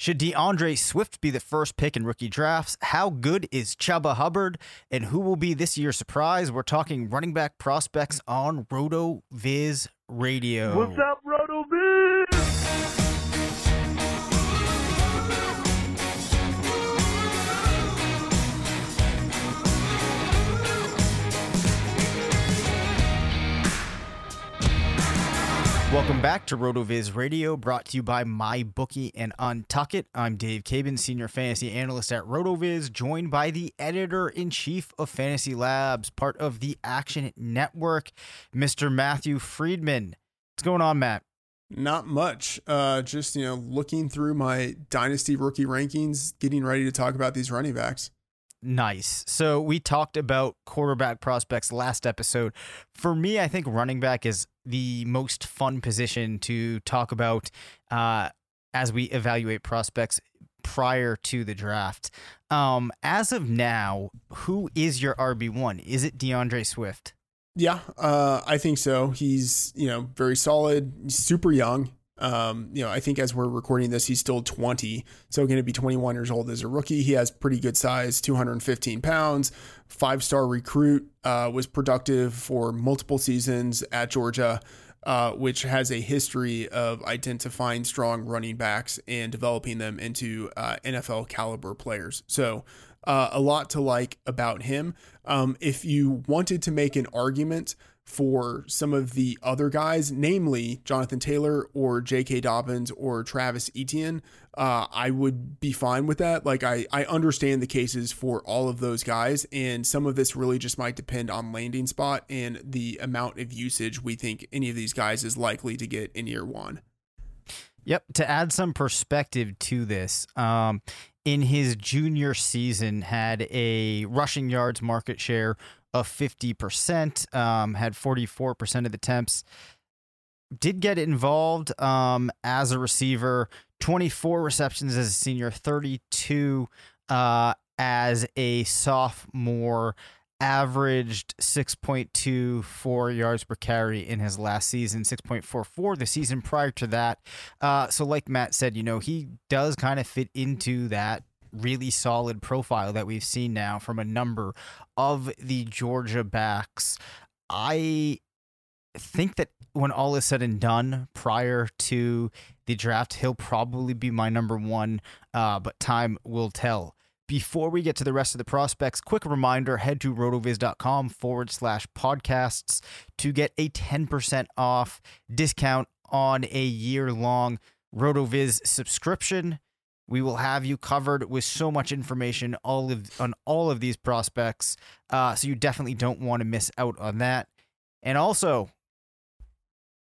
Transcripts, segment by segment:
Should DeAndre Swift be the first pick in rookie drafts? How good is Chuba Hubbard? And who will be this year's surprise? We're talking running back prospects on RotoViz Radio. What's up, RotoViz? Welcome back to RotoViz Radio, brought to you by MyBookie and Untuckit. I'm Dave Caban, Senior Fantasy Analyst at RotoViz, joined by the Editor in Chief of Fantasy Labs, part of the Action Network, Mr. Matthew Freedman. What's going on, Matt? Not much. Uh, just you know, looking through my dynasty rookie rankings, getting ready to talk about these running backs. Nice. So we talked about quarterback prospects last episode. For me, I think running back is the most fun position to talk about uh, as we evaluate prospects prior to the draft. Um, as of now, who is your RB one? Is it DeAndre Swift? Yeah, uh, I think so. He's you know very solid, super young. Um, you know, I think as we're recording this, he's still 20, so going to be 21 years old as a rookie. He has pretty good size, 215 pounds, five star recruit, uh, was productive for multiple seasons at Georgia. Uh, which has a history of identifying strong running backs and developing them into uh, NFL caliber players. So, uh, a lot to like about him. Um, if you wanted to make an argument for some of the other guys, namely Jonathan Taylor or J.K. Dobbins or Travis Etienne, uh, I would be fine with that. Like, I, I understand the cases for all of those guys, and some of this really just might depend on landing spot and the amount of usage we think any of these guys is likely to get in year one. Yep. To add some perspective to this, um, in his junior season, had a rushing yards market share of 50%, um, had 44% of the attempts. Did get involved um, as a receiver, 24 receptions as a senior, 32 uh, as a sophomore, averaged 6.24 yards per carry in his last season, 6.44 the season prior to that. Uh, so, like Matt said, you know, he does kind of fit into that really solid profile that we've seen now from a number of the Georgia backs. I think that when all is said and done, prior to the draft, he'll probably be my number one, uh, but time will tell. Before we get to the rest of the prospects, quick reminder head to rotoviz.com forward slash podcasts to get a 10% off discount on a year long RotoViz subscription. We will have you covered with so much information all of on all of these prospects. Uh, so you definitely don't want to miss out on that. And also,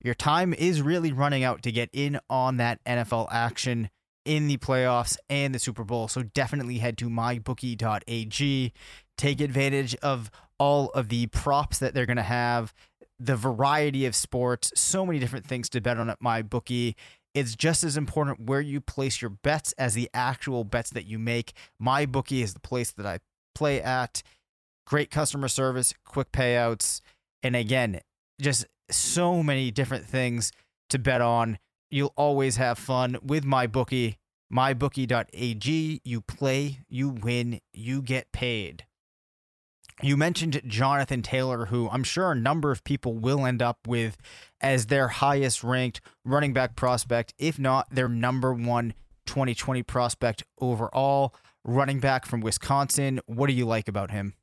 your time is really running out to get in on that NFL action in the playoffs and the Super Bowl. So definitely head to mybookie.ag take advantage of all of the props that they're going to have, the variety of sports, so many different things to bet on at my bookie. It's just as important where you place your bets as the actual bets that you make. My bookie is the place that I play at. Great customer service, quick payouts, and again, just so many different things to bet on. You'll always have fun with my bookie, mybookie.ag. You play, you win, you get paid. You mentioned Jonathan Taylor, who I'm sure a number of people will end up with as their highest ranked running back prospect, if not their number one 2020 prospect overall. Running back from Wisconsin. What do you like about him?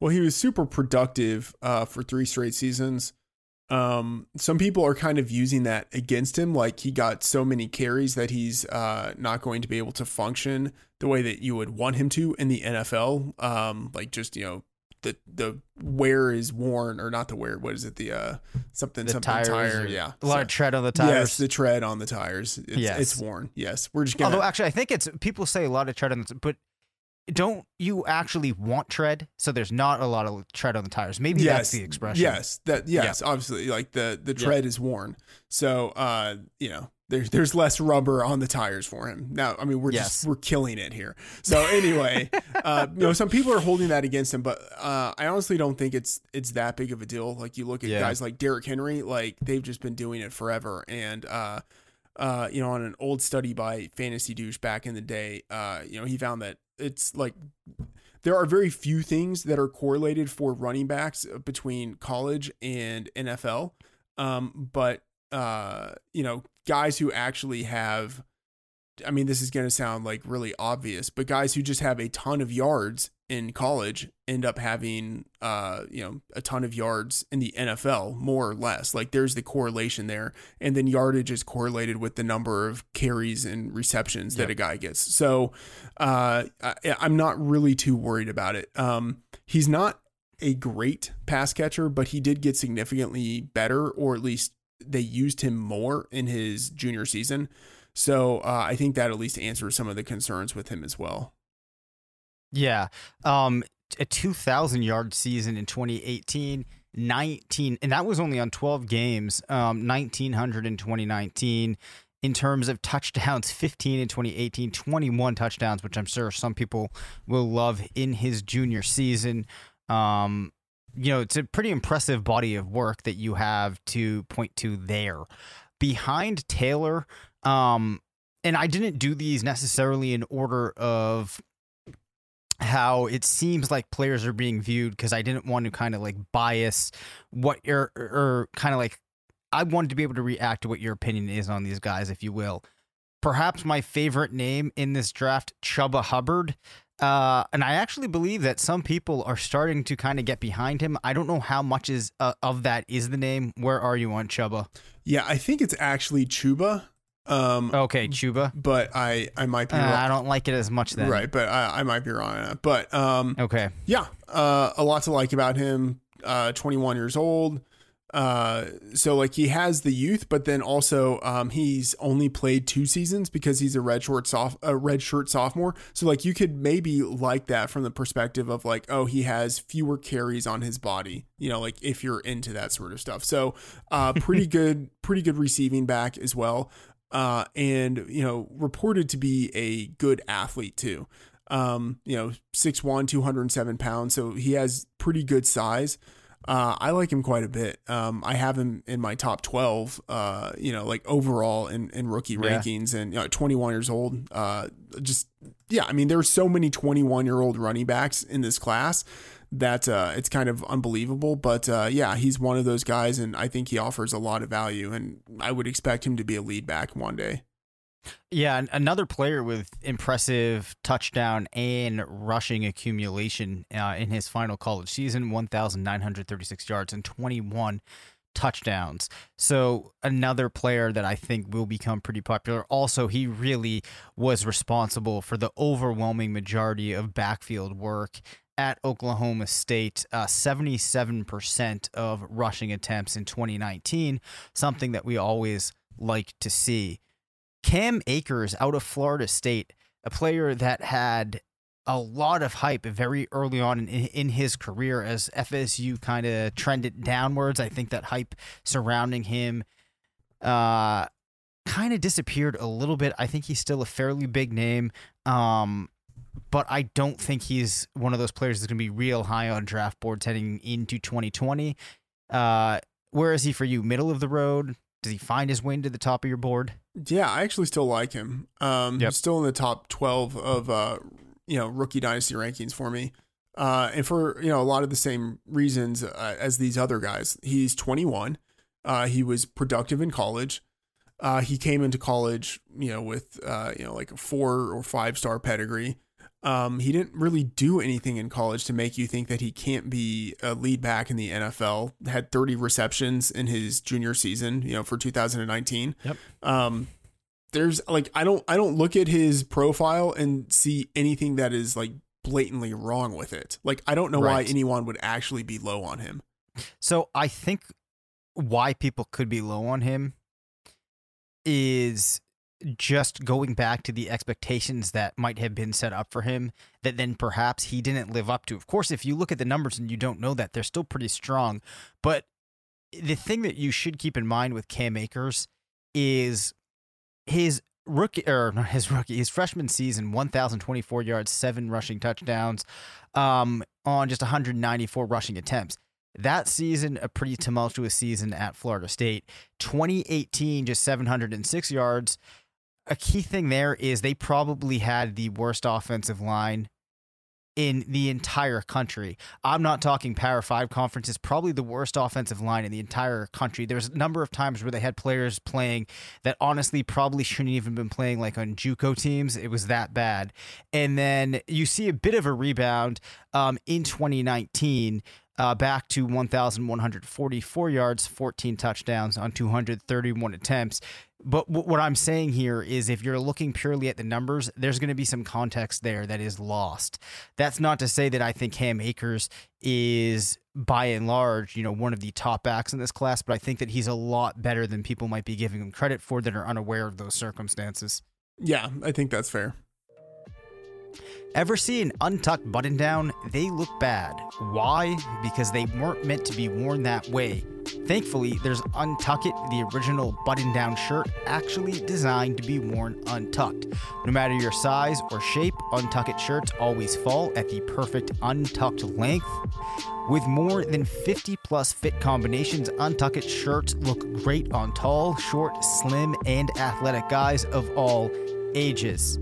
Well, he was super productive uh, for three straight seasons. Um, some people are kind of using that against him, like he got so many carries that he's uh, not going to be able to function the way that you would want him to in the NFL. Um, like just you know the the wear is worn or not the wear. What is it? The uh something The something tires tire. Yeah, A lot So- of tread on the tires. Yes, the tread on the tires. It's, Yes. it's worn. Yes, we're just gonna. Although actually, I think it's people say a lot of tread on the, but don't you actually want tread? So there's not a lot of tread on the tires. Maybe that's the expression. Yes, that yes, obviously, like the the tread is worn, so uh, you know, there's there's less rubber on the tires for him. Now, I mean, we're Yes. just we're killing it here. So anyway, uh, you know, some people are holding that against him, but uh, I honestly don't think it's it's that big of a deal. Like you look at Yeah. guys like Derrick Henry, like they've just been doing it forever, and uh, uh, you know, on an old study by Fantasy Douche back in the day, uh, you know, he found that it's like there are very few things that are correlated for running backs between college and NFL. Um, but uh, you know, guys who actually have I mean, this is going to sound like really obvious, but guys who just have a ton of yards in college end up having, uh, you know, a ton of yards in the NFL, more or less. Like there's the correlation there. And then yardage is correlated with the number of carries and receptions that a guy gets. So uh, I, I'm not really too worried about it. Um, he's not a great pass catcher, but he did get significantly better, or at least they used him more in his junior season. So uh, I think that at least answers some of the concerns with him as well. Yeah. Um, a 2,000 yard season in 2018, 19, and that was only on 12 games, um, 1,900 in 2019. In terms of touchdowns, 15 in 2018, 21 touchdowns, which I'm sure some people will love in his junior season. Um, you know, it's a pretty impressive body of work that you have to point to there. Behind Taylor, um, and I didn't do these necessarily in order of how it seems like players are being viewed because I didn't want to kind of like bias what your or kind of like I wanted to be able to react to what your opinion is on these guys, if you will. Perhaps my favorite name in this draft, Chuba Hubbard. Uh, and I actually believe that some people are starting to kind of get behind him. I don't know how much is uh, of that is the name. Where are you on Chuba? Yeah, I think it's actually Chuba. Um, Okay, Chuba. but I I might be Uh, wrong. I don't like it as much then. right, but I, I might be wrong on that. But um, Okay. yeah, uh, a lot to like about him. Uh, 21 years old. Uh, so like he has the youth, but then also um, he's only played two seasons because he's a red short soft a red shirt sophomore. So like you could maybe like that from the perspective of like, oh, he has fewer carries on his body. You know, like if you're into that sort of stuff. So uh, pretty good, pretty good receiving back as well. Uh, and you know, reported to be a good athlete too. Um, you know, 6'1", 207 pounds. So he has pretty good size. Uh, I like him quite a bit. Um, I have him in my top 12, uh, you know, like overall in, in rookie Yeah. rankings and you know, 21 years old. Uh, just, yeah, I mean, there are so many 21 year old running backs in this class that uh, it's kind of unbelievable. But uh, yeah, he's one of those guys, and I think he offers a lot of value, and I would expect him to be a lead back one day. Yeah, an- another player with impressive touchdown and rushing accumulation uh, in his final college season 1,936 yards and 21 touchdowns. So, another player that I think will become pretty popular. Also, he really was responsible for the overwhelming majority of backfield work at Oklahoma State, uh, 77% of rushing attempts in 2019, something that we always like to see. Cam Akers out of Florida State, a player that had a lot of hype very early on in, in his career as FSU kind of trended downwards. I think that hype surrounding him uh, kind of disappeared a little bit. I think he's still a fairly big name. Um, but I don't think he's one of those players that's going to be real high on draft boards heading into 2020. Uh, where is he for you? Middle of the road? Does he find his way into the top of your board? Yeah, I actually still like him. Um, Yep. He's still in the top 12 of, uh, you know, rookie dynasty rankings for me. Uh, and for, you know, a lot of the same reasons uh, as these other guys. He's 21. Uh, he was productive in college. Uh, he came into college, you know, with, uh, you know, like a four or five star pedigree. Um, he didn't really do anything in college to make you think that he can't be a lead back in the NFL. Had 30 receptions in his junior season, you know, for 2019. Yep. Um, there's like I don't I don't look at his profile and see anything that is like blatantly wrong with it. Like I don't know why anyone would actually be low on him. So I think why people could be low on him is just going back to the expectations that might have been set up for him that then perhaps he didn't live up to. Of course, if you look at the numbers and you don't know that, they're still pretty strong. But the thing that you should keep in mind with Cam Akers is his rookie or not his rookie, his freshman season, 1,024 yards, seven rushing touchdowns, um, on just 194 rushing attempts. That season, a pretty tumultuous season at Florida State. 2018, just 706 yards. A key thing there is they probably had the worst offensive line in the entire country. I'm not talking Power Five conferences, probably the worst offensive line in the entire country. There's a number of times where they had players playing that honestly probably shouldn't even been playing like on JUCO teams. It was that bad. And then you see a bit of a rebound um, in 2019. Uh, back to 1,144 yards, 14 touchdowns on 231 attempts. But w- what I'm saying here is if you're looking purely at the numbers, there's going to be some context there that is lost. That's not to say that I think Cam Akers is by and large, you know, one of the top backs in this class, but I think that he's a lot better than people might be giving him credit for that are unaware of those circumstances. Yeah, I think that's fair. Ever see an untucked button down? They look bad. Why? Because they weren't meant to be worn that way. Thankfully, there's Untuckit, the original button down shirt, actually designed to be worn untucked. No matter your size or shape, Untuckit shirts always fall at the perfect untucked length. With more than 50 plus fit combinations, Untuckit shirts look great on tall, short, slim, and athletic guys of all ages.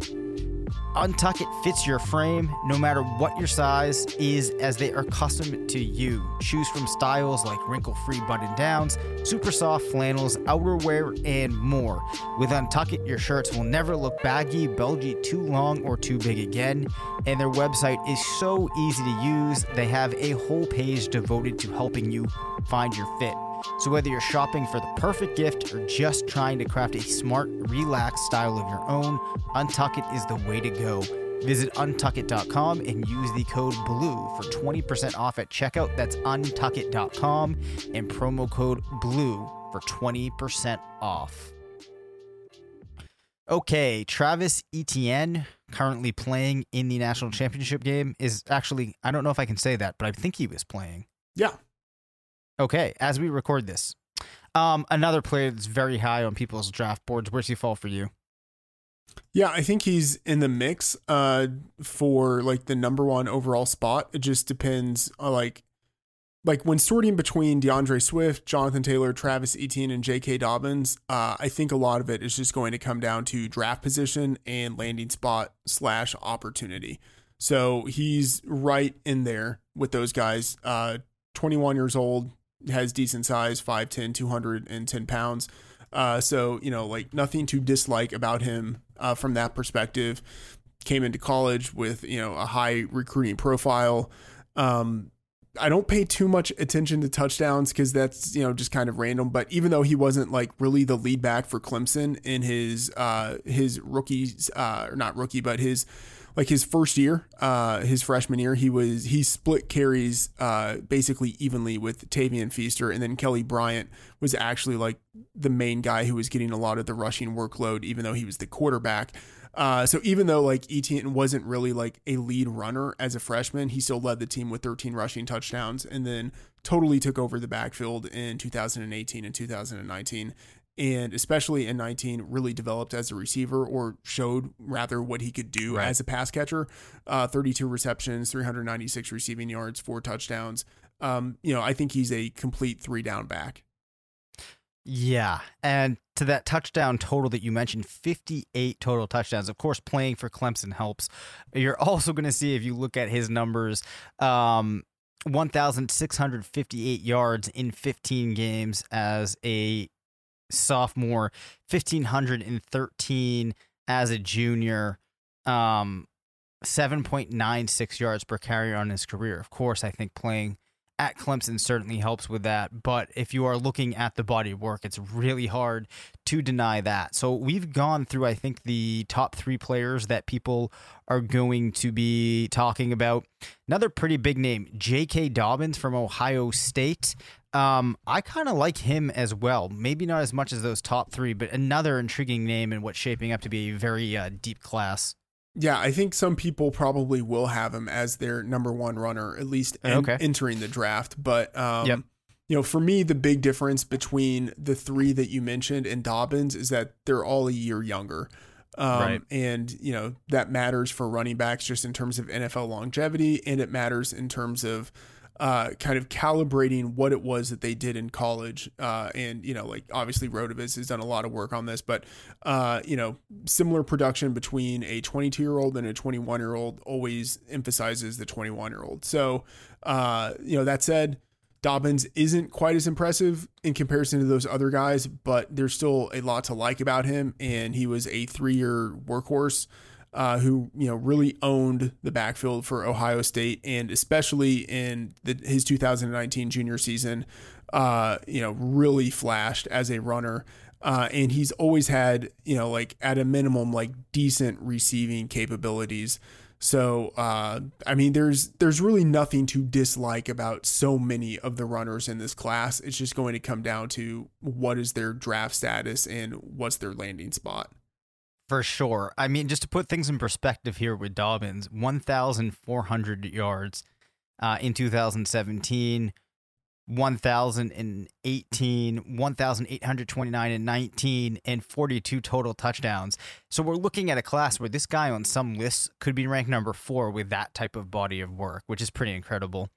Untuckit fits your frame no matter what your size is, as they are custom to you. Choose from styles like wrinkle free button downs, super soft flannels, outerwear, and more. With Untuckit, your shirts will never look baggy, bulgy, too long, or too big again. And their website is so easy to use, they have a whole page devoted to helping you find your fit. So, whether you're shopping for the perfect gift or just trying to craft a smart, relaxed style of your own, Untuckit is the way to go. Visit untuckit.com and use the code BLUE for 20% off at checkout. That's untuckit.com and promo code BLUE for 20% off. Okay, Travis Etienne, currently playing in the national championship game, is actually, I don't know if I can say that, but I think he was playing. Yeah. Okay, as we record this, um, another player that's very high on people's draft boards. Where's he fall for you? Yeah, I think he's in the mix uh for like the number one overall spot. It just depends uh, like like when sorting between DeAndre Swift, Jonathan Taylor, Travis Etienne, and J.K. Dobbins, uh, I think a lot of it is just going to come down to draft position and landing spot slash opportunity. So he's right in there with those guys. Uh, 21 years old, has decent size, 5'10, 210 pounds. Uh, so, you know, like nothing to dislike about him uh, from that perspective. Came into college with, you know, a high recruiting profile. Um, I don't pay too much attention to touchdowns because that's, you know, just kind of random. But even though he wasn't like really the lead back for Clemson in his, uh, his rookie, uh, not rookie, but his, like his first year, uh, his freshman year, he was he split carries uh, basically evenly with Tavien Feaster, and then Kelly Bryant was actually like the main guy who was getting a lot of the rushing workload, even though he was the quarterback. Uh, so even though like Etienne wasn't really like a lead runner as a freshman, he still led the team with 13 rushing touchdowns and then totally took over the backfield in 2018 and 2019 and especially in 19 really developed as a receiver or showed rather what he could do Right. as a pass catcher uh, 32 receptions 396 receiving yards four touchdowns um, you know i think he's a complete three down back Yeah. And to that touchdown total that you mentioned, 58 total touchdowns. Of course, playing for Clemson helps. You're also going to see, if you look at his numbers, um, 1,658 yards in 15 games as a sophomore, 1,513 as a junior, um, 7.96 yards per carry on his career. Of course, I think playing at Clemson certainly helps with that. But if you are looking at the body of work, it's really hard to deny that. So we've gone through, I think, the top three players that people are going to be talking about. Another pretty big name, J.K. Dobbins from Ohio State. Um, I kind of like him as well. Maybe not as much as those top three, but another intriguing name in what's shaping up to be a very uh, deep class. Yeah, I think some people probably will have him as their number one runner, at least en- Okay. entering the draft. But um, Yep. you know, for me, the big difference between the three that you mentioned and Dobbins is that they're all a year younger. Um, Right. And, you know, that matters for running backs just in terms of NFL longevity, and it matters in terms of uh, kind of calibrating what it was that they did in college. Uh, and, you know, like obviously Rotoviz has done a lot of work on this, but, uh, you know, similar production between a 22 year old and a 21 year old always emphasizes the 21 year old. So, uh, you know, that said, Dobbins isn't quite as impressive in comparison to those other guys, but there's still a lot to like about him. And he was a three year workhorse uh, who, you know, really owned the backfield for Ohio State and especially in the, his 2019 junior season, uh, you know, really flashed as a runner. Uh, and he's always had, you know, like at a minimum, like decent receiving capabilities. So, uh, I mean, there's there's really nothing to dislike about so many of the runners in this class. It's just going to come down to what is their draft status and what's their landing spot. For sure. I mean, just to put things in perspective here with Dobbins, 1,400 yards uh, in 2017, 1,018, 1,829 and 19, and 42 total touchdowns. So we're looking at a class where this guy on some lists could be ranked number four with that type of body of work, which is pretty incredible.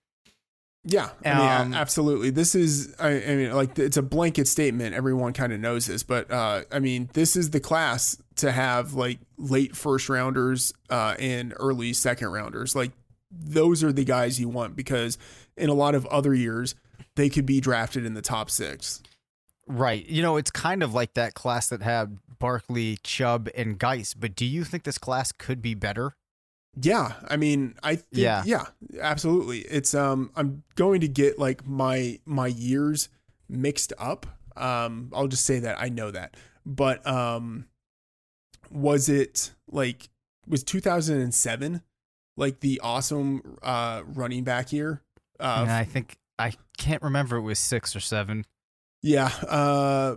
Yeah, I mean, Um, absolutely. This is, I, I mean, like it's a blanket statement. Everyone kind of knows this, but uh, I mean, this is the class to have like late first rounders uh, and early second rounders. Like those are the guys you want because in a lot of other years they could be drafted in the top six. Right. You know, it's kind of like that class that had Barkley, Chubb, and Guice. But do you think this class could be better? Yeah, I mean, I think, Yeah. yeah, absolutely. It's um, I'm going to get like my my years mixed up. Um, I'll just say that I know that, but um, was it like was 2007 like the awesome uh running back year? Uh, I think I can't remember it was six or seven. yeah, uh,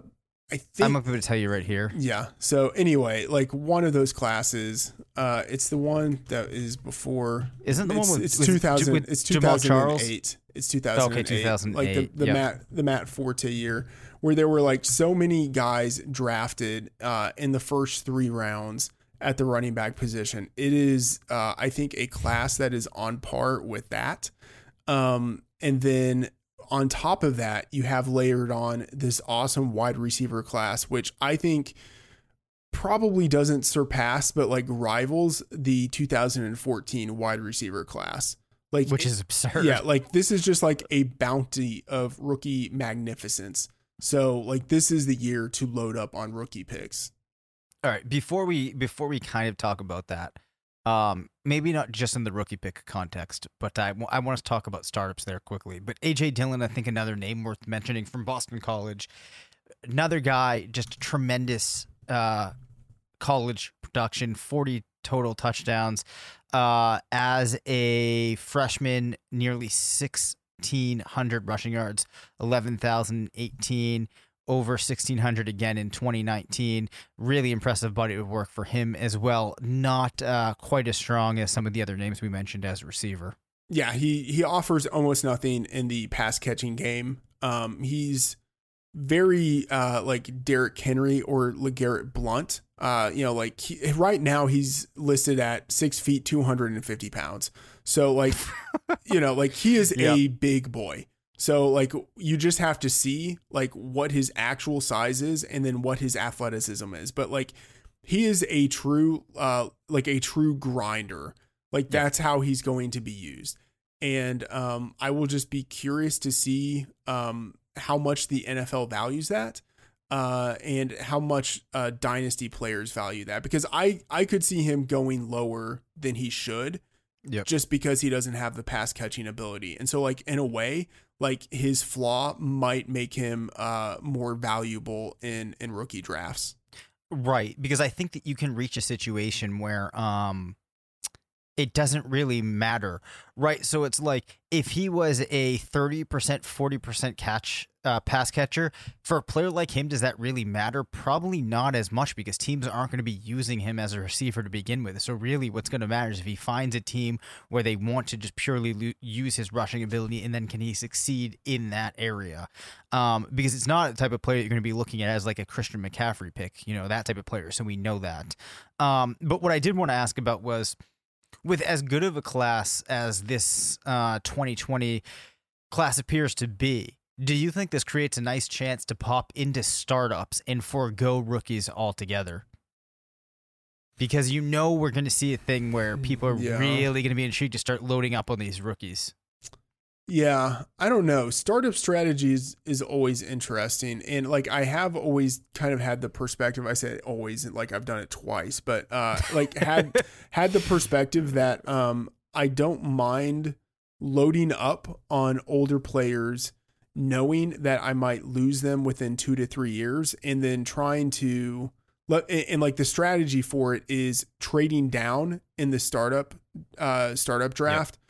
I think I'm going to tell you right here. Yeah. So anyway, like one of those classes, uh, it's the one that is before. Isn't the it's, one with it's with- 2000? with it's Jamaal Charles? 2008. It's 2008. Okay, Like the 2008, the yep. Matt the Matt Forte year, where there were like so many guys drafted uh, in the first three rounds at the running back position. It is, uh, I think, a class that is on par with that. Um, and then on top of that, you have layered on this awesome wide receiver class, which I think probably doesn't surpass, but like rivals the 2014 wide receiver class. Like, Which is absurd. yeah, like this is just like a bounty of rookie magnificence. So, like, this is the year to load up on rookie picks. All right. Before we before we kind of talk about that, um, maybe not just in the rookie pick context, but I, I want to talk about startups there quickly. But AJ Dillon, I think another name worth mentioning from Boston College, another guy, just tremendous uh, college production, forty total touchdowns uh, as a freshman, nearly sixteen hundred rushing yards, eleven thousand eighteen over 1600 again in 2019. Really impressive body of work for him as well. Not uh, quite as strong as some of the other names we mentioned as receiver. Yeah, he he offers almost nothing in the pass catching game. Um, he's very uh, like Derrick Henry or LeGarrette Blunt. Uh, you know, like he, right now he's listed at six feet, 250 pounds. So like, you know, like he is Yep. a big boy. So like you just have to see like what his actual size is and then what his athleticism is. But like he is a true uh like a true grinder. Like that's how he's going to be used. And um I will just be curious to see um how much the NFL values that uh and how much uh dynasty players value that because I I could see him going lower than he should Yep. just because he doesn't have the pass catching ability. And so like in a way, like his flaw might make him uh more valuable in in rookie drafts. Right, because I think that you can reach a situation where um it doesn't really matter. Right? So it's like if he was a 30%, 40% catch uh, pass catcher, for a player like him does that really matter? Probably not as much because teams aren't going to be using him as a receiver to begin with. So really what's going to matter is if he finds a team where they want to just purely lo- use his rushing ability and then can he succeed in that area? Um, because it's not the type of player you're going to be looking at as like a Christian McCaffrey pick, you know, that type of player. So we know that. Um, but what I did want to ask about was with as good of a class as this uh, 2020 class appears to be, do you think this creates a nice chance to pop into startups and forego rookies altogether? Because you know we're going to see a thing where people are Yeah. really going to be intrigued to start loading up on these rookies. Yeah, I don't know. Startup strategies is always interesting. And like I have always kind of had the perspective, I say always like I've done it twice, but uh like had had the perspective that um I don't mind loading up on older players knowing that I might lose them within 2 to 3 years and then trying to and, like the strategy for it is trading down in the startup uh startup draft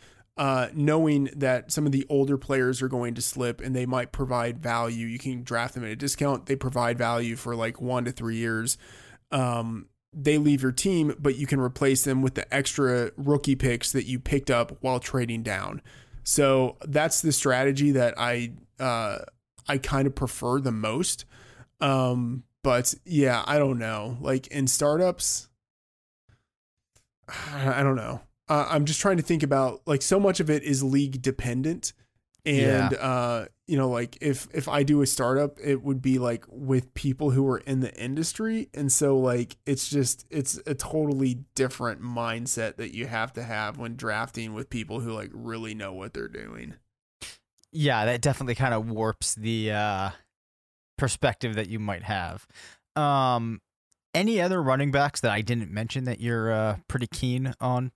uh, knowing that some of the older players are going to slip and they might provide value. You can draft them at a discount. They provide value for like one to three years. Um, they leave your team, but you can replace them with the extra rookie picks that you picked up while trading down. So that's the strategy that I uh, I kind of prefer the most. Um, but yeah, I don't know. Like in startups, I don't know. Uh, I'm just trying to think about like so much of it is league dependent, and uh, you know, like if if I do a startup, it would be like with people who are in the industry, and so like it's just it's a totally different mindset that you have to have when drafting with people who like really know what they're doing. Yeah, that definitely kind of warps the uh, perspective that you might have. Um, any other running backs that I didn't mention that you're uh, pretty keen on?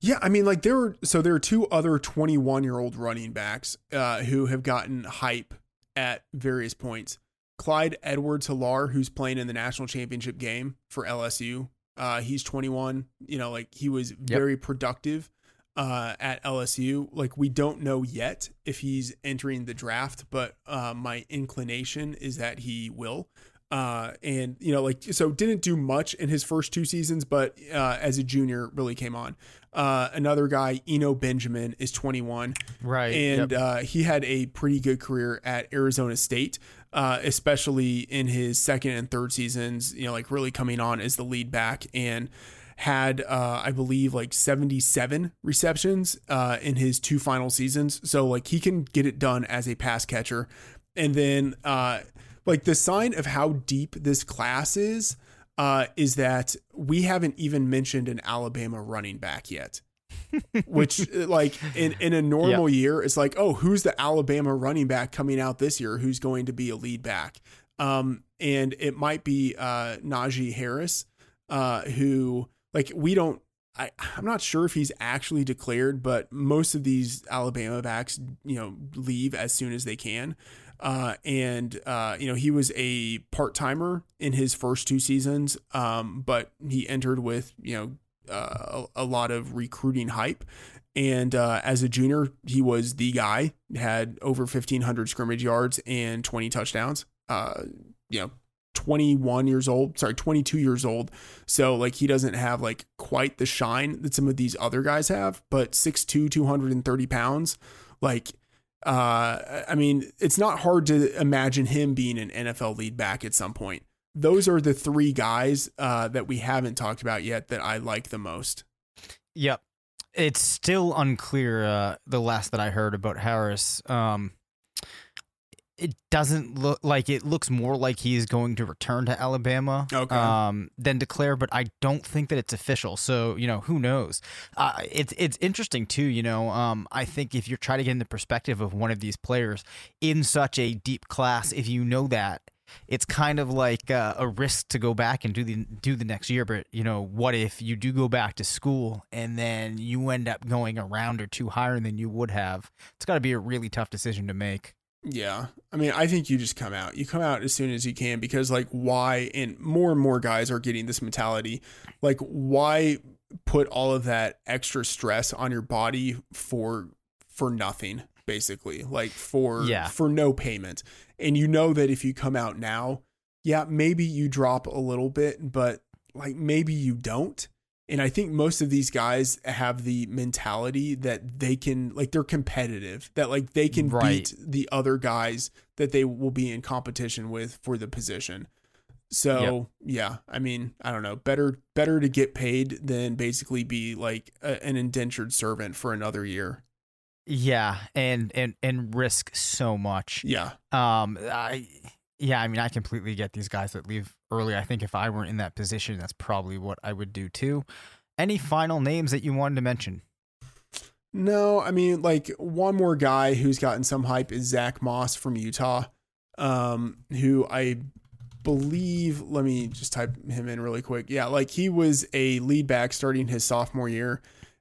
Yeah, I mean, like there were so there are two other 21 year old running backs uh, who have gotten hype at various points. Clyde Edwards Helaire, who's playing in the national championship game for LSU. Uh, he's 21. You know, like he was very productive uh, at LSU. Like we don't know yet if he's entering the draft, but uh, my inclination is that he will. Uh, and you know, like so, didn't do much in his first two seasons, but uh, as a junior, really came on. Uh, another guy, Eno Benjamin, is 21 Right. and uh, he had a pretty good career at Arizona State, uh, especially in his second and third seasons. You know, like really coming on as the lead back and had, uh, I believe, like 77 receptions uh, in his two final seasons. So like he can get it done as a pass catcher, and then uh, like the sign of how deep this class is. Uh, is that we haven't even mentioned an Alabama running back yet which like in, in a normal year it's like oh who's the alabama running back coming out this year who's going to be a lead back um and it might be uh najee harris uh who like we don't I, I'm not sure if he's actually declared, but most of these Alabama backs, you know, leave as soon as they can. Uh, and uh, you know, he was a part timer in his first two seasons, um, but he entered with you know uh, a, a lot of recruiting hype. And uh, as a junior, he was the guy. Had over 1,500 scrimmage yards and 20 touchdowns. uh, you know, 21 years old, sorry, 22 years old. So like he doesn't have like quite the shine that some of these other guys have, but 6'2, 230 pounds, like uh I mean, it's not hard to imagine him being an NFL lead back at some point. Those are the three guys uh that we haven't talked about yet that I like the most. Yep. It's still unclear. Uh, the last that I heard about Harris, um, it doesn't look like it looks more like he's going to return to Alabama Okay. um, than declare, but I don't think that it's official. So you know, who knows? Uh, it's it's interesting too. You know, um, I think if you're trying to get in the perspective of one of these players in such a deep class, if you know that. It's kind of like uh, a risk to go back and do the do the next year, but you know what if you do go back to school and then you end up going a round or two higher than you would have? It's got to be a really tough decision to make. Yeah. I mean, I think you just come out. You come out as soon as you can because, like, why? And more and more guys are getting this mentality. Like, why put all of that extra stress on your body for for nothing, basically? Like for Yeah. for no payment. And you know that if you come out now, yeah, maybe you drop a little bit, but like maybe you don't. And I think most of these guys have the mentality that they can like they're competitive, that like they can Right. beat the other guys that they will be in competition with for the position. So, yeah, I mean, I don't know, better better to get paid than basically be like a, an indentured servant for another year. Yeah, and and and risk so much. Yeah. Um, I yeah, I mean, I completely get these guys that leave early. I think if I weren't in that position, that's probably what I would do too. Any final names that you wanted to mention? No, I mean, like one more guy who's gotten some hype is Zach Moss from Utah, um, who I believe. Let me just type him in really quick. Yeah, like he was a lead back starting his sophomore year,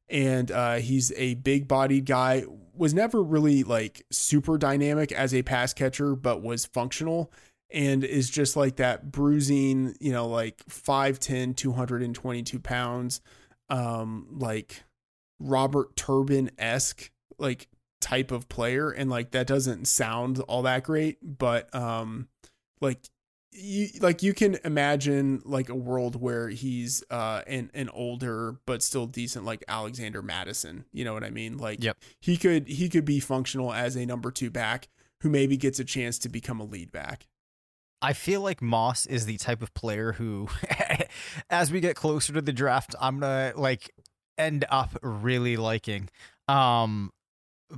and uh, he's a big-bodied guy. Was never really like super dynamic as a pass catcher, but was functional and is just like that bruising, you know, like 5'10, 222 pounds, um, like Robert Turbin esque like type of player, and like that doesn't sound all that great, but um, like you like you can imagine like a world where he's uh an an older but still decent like Alexander Mattison. You know what I mean? Like Yep. he could he could be functional as a number two back who maybe gets a chance to become a lead back. I feel like Moss is the type of player who, as we get closer to the draft, I'm gonna like end up really liking. Um,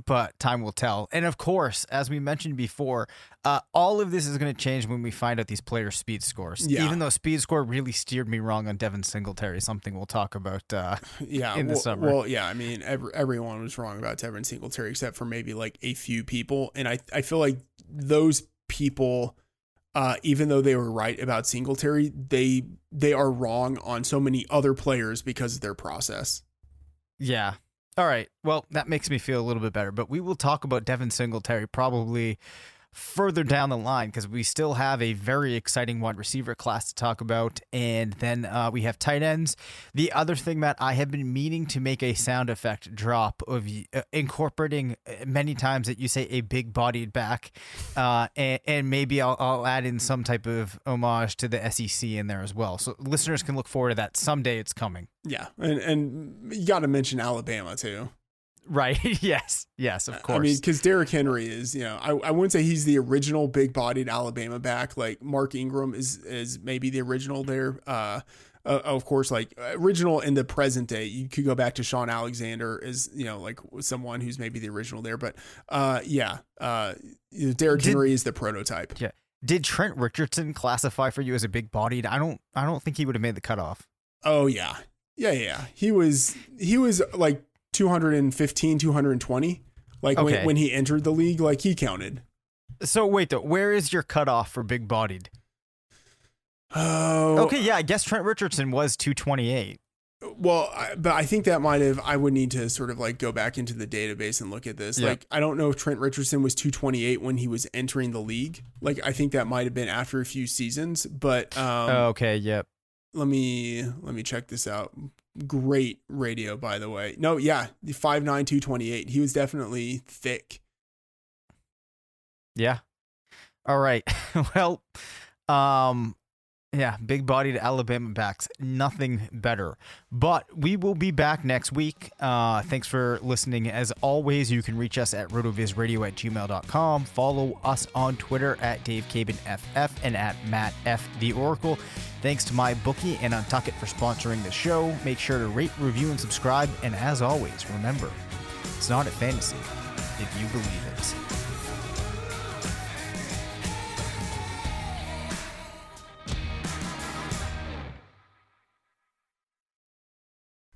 but time will tell. And of course, as we mentioned before, uh, all of this is going to change when we find out these players' speed scores. Yeah. Even though speed score really steered me wrong on Devin Singletary, something we'll talk about. Uh, Yeah, in the well, summer. Well, yeah, I mean, every, everyone was wrong about Devin Singletary except for maybe like a few people, and I I feel like those people, uh, even though they were right about Singletary, they they are wrong on so many other players because of their process. Yeah. All right. Well, that makes me feel a little bit better, but we will talk about Devin Singletary probably further down the line because we still have a very exciting wide receiver class to talk about. And then uh, we have tight ends. The other thing, Matt, I have been meaning to make a sound effect drop of uh, incorporating uh, many times that you say a big bodied back. Uh, and, and maybe I'll, I'll add in some type of homage to the SEC in there as well. So listeners can look forward to that. Someday it's coming. Yeah, and and you got to mention Alabama too. Right. yes. Yes, of course. I mean, because Derrick Henry is, you know, I, I wouldn't say he's the original big-bodied Alabama back. Like Mark Ingram is is maybe the original there. Uh, uh, of course, like original in the present day, you could go back to Shaun Alexander as you know, like someone who's maybe the original there. But uh, yeah, uh, Derrick Did- Henry is the prototype. Yeah. Did Trent Richardson classify for you as a big bodied? I don't I don't think he would have made the cutoff. Oh yeah, yeah, yeah. He was he was like 215, 220. Like Okay. when, when he entered the league, like he counted. So wait though, where is your cutoff for big bodied? Oh, Okay, yeah, I guess Trent Richardson was 228. Well, I, but I think that might have. I would need to sort of like go back into the database and look at this. Yeah. Like, I don't know if Trent Richardson was 228 when he was entering the league. Like, I think that might have been after a few seasons. But um, okay, yep. Let me let me check this out. Great radio, by the way. No, yeah, the five nine two twenty eight. He was definitely thick. Yeah. All right. well, um, yeah, big bodied Alabama backs. Nothing better. But we will be back next week. Uh, thanks for listening. As always, you can reach us at rotovizradio at gmail.com. Follow us on Twitter at DaveCabanFF and at Matt F. The Oracle. Thanks to my bookie and Untuckit for sponsoring the show. Make sure to rate, review, and subscribe. And as always, remember, it's not a fantasy if you believe it.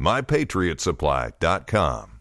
mypatriotsupply.com.